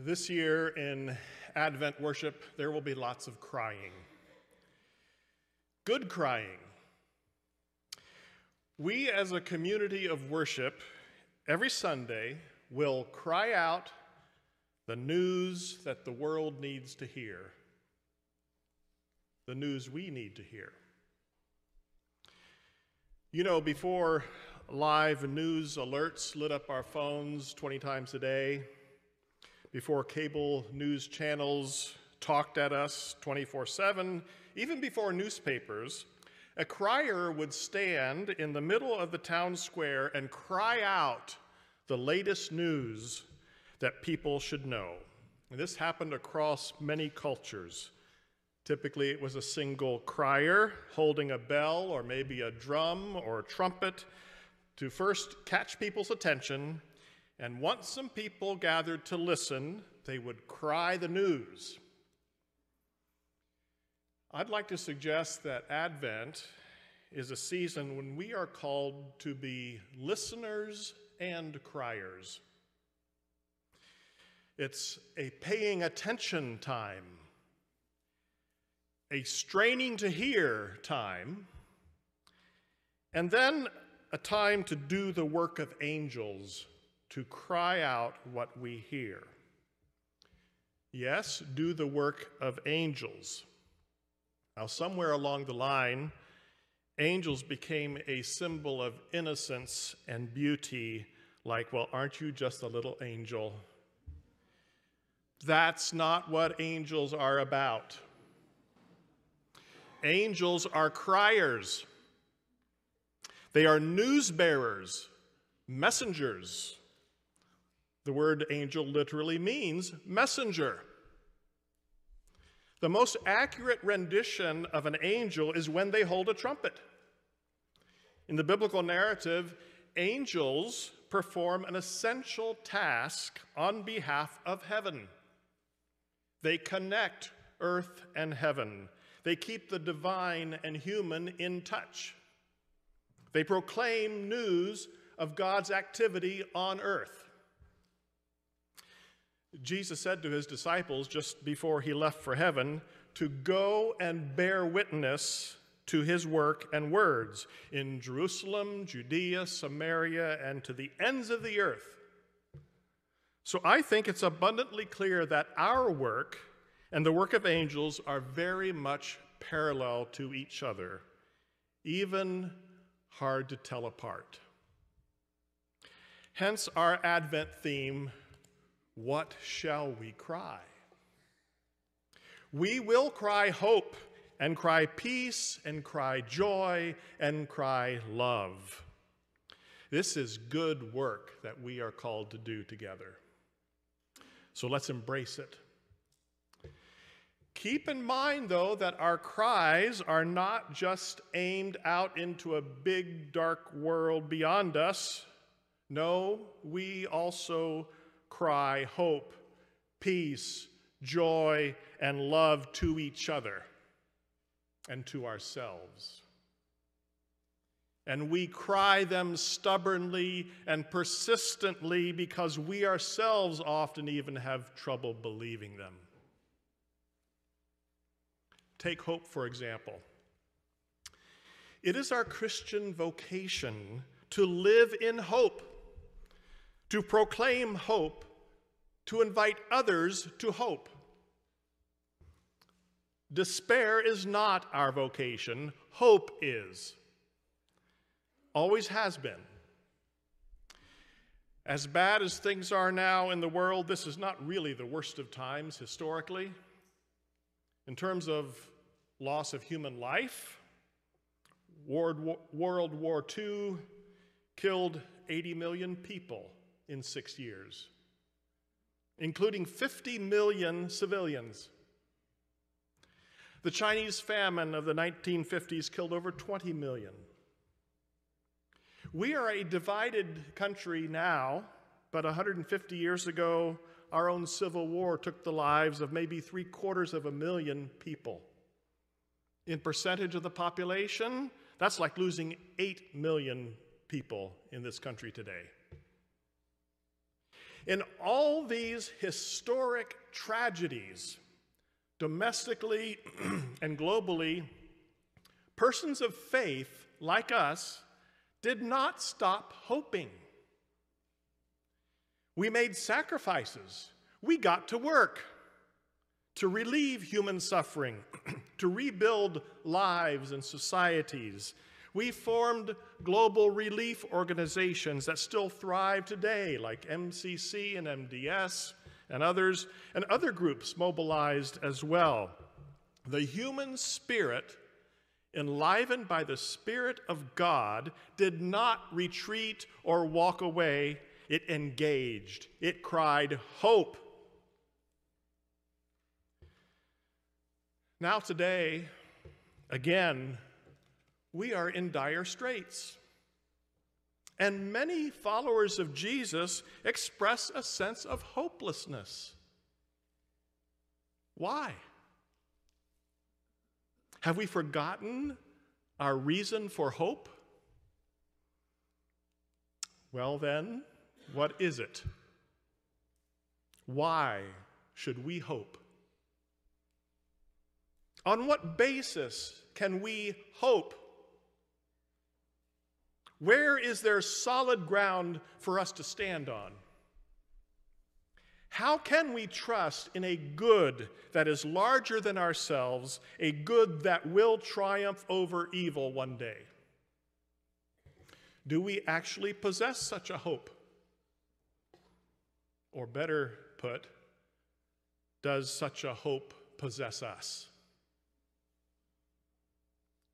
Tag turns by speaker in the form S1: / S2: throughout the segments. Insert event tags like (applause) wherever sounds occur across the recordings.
S1: This year in Advent worship, there will be lots of crying. Good crying. We, as a community of worship, every Sunday will cry out the news that the world needs to hear, the news we need to hear. You know, before live news alerts lit up our phones 20 times a day, before cable news channels talked at us 24 7, even before newspapers, a crier would stand in the middle of the town square and cry out the latest news that people should know. And this happened across many cultures. Typically, it was a single crier holding a bell or maybe a drum or a trumpet to first catch people's attention and once some people gathered to listen, they would cry the news. I'd like to suggest that Advent is a season when we are called to be listeners and criers. It's a paying attention time, a straining to hear time, and then a time to do the work of angels to cry out what we hear. Yes, do the work of angels. Now, somewhere along the line, angels became a symbol of innocence and beauty, like, well, aren't you just a little angel? That's not what angels are about. Angels are criers. They are news bearers, messengers. The word angel literally means messenger. The most accurate rendition of an angel is when they hold a trumpet. In the biblical narrative, angels perform an essential task on behalf of heaven. They connect earth and heaven. They keep the divine and human in touch. They proclaim news of God's activity on earth. Jesus said to his disciples just before he left for heaven to go and bear witness to his work and words in Jerusalem, Judea, Samaria, and to the ends of the earth. So I think it's abundantly clear that our work and the work of angels are very much parallel to each other, even hard to tell apart. Hence our Advent theme what shall we cry? We will cry hope and cry peace and cry joy and cry love. This is good work that we are called to do together. So let's embrace it. Keep in mind, though, that our cries are not just aimed out into a big, dark world beyond us. No, we also cry hope, peace, joy, and love to each other and to ourselves. And we cry them stubbornly and persistently because we ourselves often even have trouble believing them. Take hope, for example. It is our Christian vocation to live in hope, to proclaim hope, to invite others to hope. Despair is not our vocation, hope is. Always has been. As bad as things are now in the world, this is not really the worst of times historically. In terms of loss of human life, World War II killed 80 million people in six years including 50 million civilians. The Chinese famine of the 1950s killed over 20 million. We are a divided country now, but 150 years ago, our own civil war took the lives of maybe three quarters of a million people. In percentage of the population, that's like losing 8 million people in this country today. In all these historic tragedies, domestically (clears throat) and globally, persons of faith like us did not stop hoping. We made sacrifices. We got to work to relieve human suffering, (clears throat) to rebuild lives and societies. We formed global relief organizations that still thrive today, like MCC and MDS and others, and other groups mobilized as well. The human spirit, enlivened by the Spirit of God, did not retreat or walk away. It engaged. It cried, Hope! Now, today, again, we are in dire straits. And many followers of Jesus express a sense of hopelessness. Why? Have we forgotten our reason for hope? Well, then, what is it? Why should we hope? On what basis can we hope? Where is there solid ground for us to stand on? How can we trust in a good that is larger than ourselves, a good that will triumph over evil one day? Do we actually possess such a hope? Or better put, does such a hope possess us?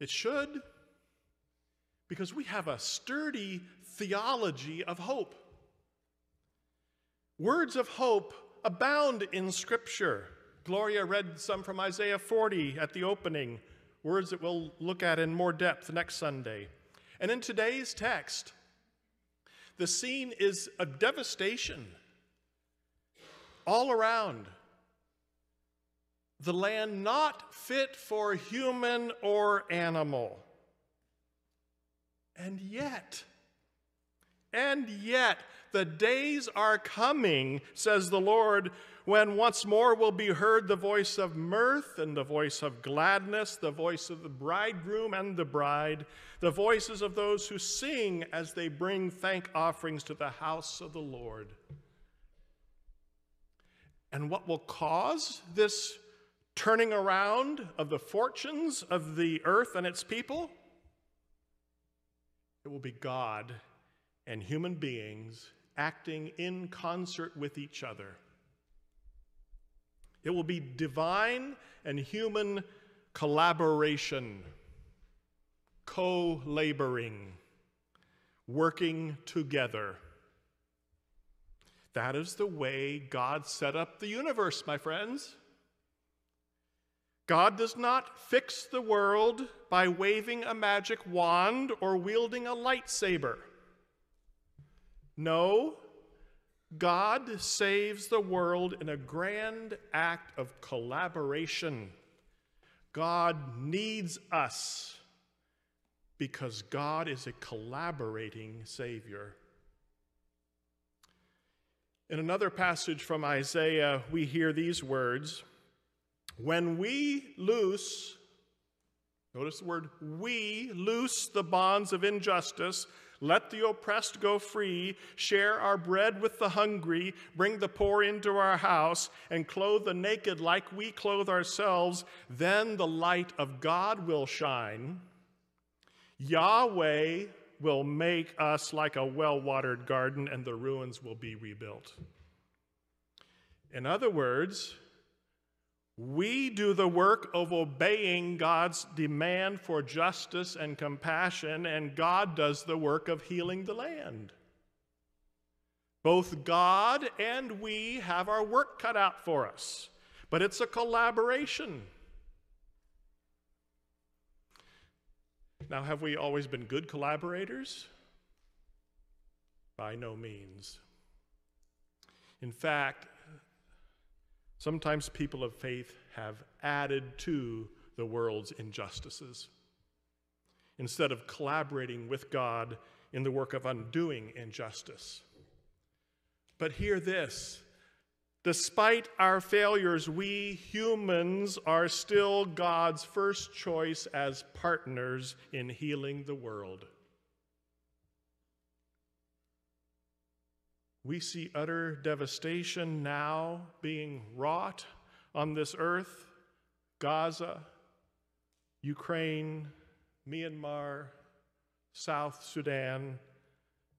S1: It should, because we have a sturdy theology of hope. Words of hope abound in Scripture. Gloria read some from Isaiah 40 at the opening, words that we'll look at in more depth next Sunday. And in today's text, the scene is a devastation all around the land not fit for human or animal. And yet, and yet, the days are coming, says the Lord, when once more will be heard the voice of mirth and the voice of gladness, the voice of the bridegroom and the bride, the voices of those who sing as they bring thank offerings to the house of the Lord. And what will cause this turning around of the fortunes of the earth and its people, it will be God and human beings acting in concert with each other. It will be divine and human collaboration, co laboring, working together. That is the way God set up the universe, my friends. God does not fix the world by waving a magic wand or wielding a lightsaber. No, God saves the world in a grand act of collaboration. God needs us because God is a collaborating Savior. In another passage from Isaiah, we hear these words when we loose, notice the word we, loose the bonds of injustice, let the oppressed go free, share our bread with the hungry, bring the poor into our house, and clothe the naked like we clothe ourselves, then the light of God will shine. Yahweh will make us like a well watered garden, and the ruins will be rebuilt. In other words, we do the work of obeying God's demand for justice and compassion, and God does the work of healing the land. Both God and we have our work cut out for us, but it's a collaboration. Now, have we always been good collaborators? By no means. In fact, Sometimes people of faith have added to the world's injustices instead of collaborating with God in the work of undoing injustice. But hear this despite our failures, we humans are still God's first choice as partners in healing the world. We see utter devastation now being wrought on this earth Gaza, Ukraine, Myanmar, South Sudan,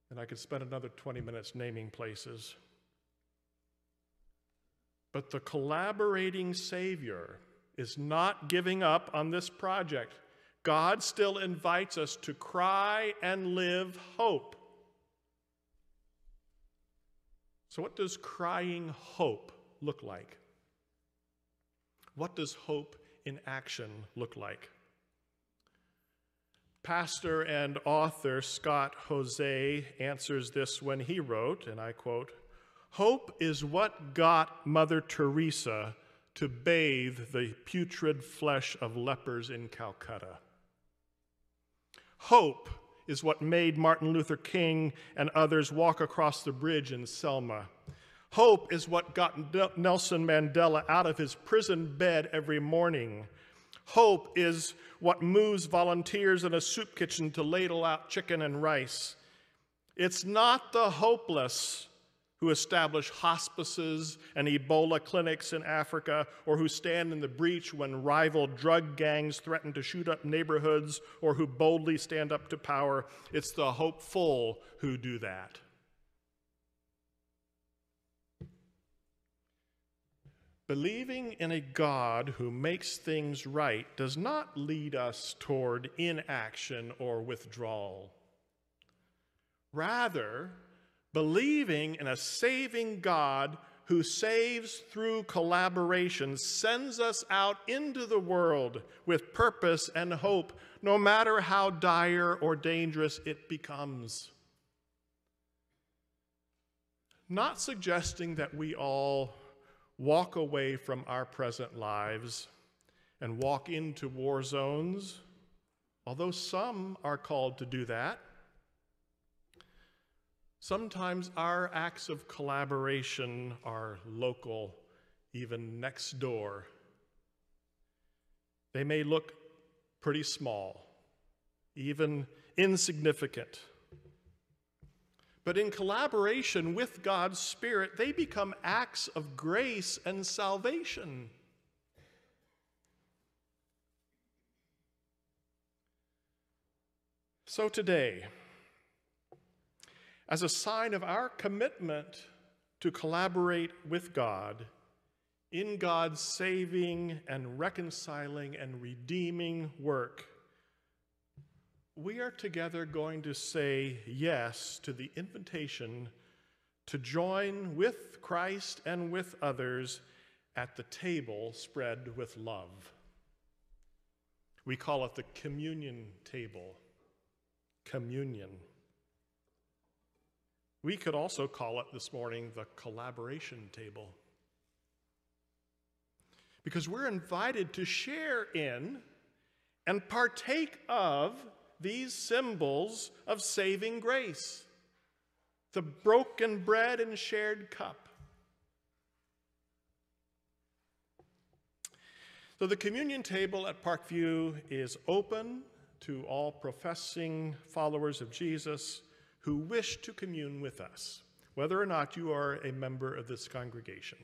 S1: and I could spend another 20 minutes naming places. But the collaborating Savior is not giving up on this project. God still invites us to cry and live hope. So, what does crying hope look like? What does hope in action look like? Pastor and author Scott Hoezee answers this when he wrote, and I quote, Hope is what got Mother Teresa to bathe the putrid flesh of lepers in Calcutta. Hope is what made Martin Luther King and others walk across the bridge in Selma. Hope is what got Nelson Mandela out of his prison bed every morning. Hope is what moves volunteers in a soup kitchen to ladle out chicken and rice. It's not the hopeless who establish hospices and Ebola clinics in Africa, or who stand in the breach when rival drug gangs threaten to shoot up neighborhoods, or who boldly stand up to power. It's the hopeful who do that. Believing in a God who makes things right does not lead us toward inaction or withdrawal. Rather, Believing in a saving God who saves through collaboration sends us out into the world with purpose and hope, no matter how dire or dangerous it becomes. Not suggesting that we all walk away from our present lives and walk into war zones, although some are called to do that. Sometimes our acts of collaboration are local, even next door. They may look pretty small, even insignificant. But in collaboration with God's Spirit, they become acts of grace and salvation. So today, as a sign of our commitment to collaborate with God in God's saving and reconciling and redeeming work, we are together going to say yes to the invitation to join with Christ and with others at the table spread with love. We call it the communion table. Communion. We could also call it this morning the collaboration table. Because we're invited to share in and partake of these symbols of saving grace the broken bread and shared cup. So, the communion table at Park View is open to all professing followers of Jesus who wish to commune with us, whether or not you are a member of this congregation.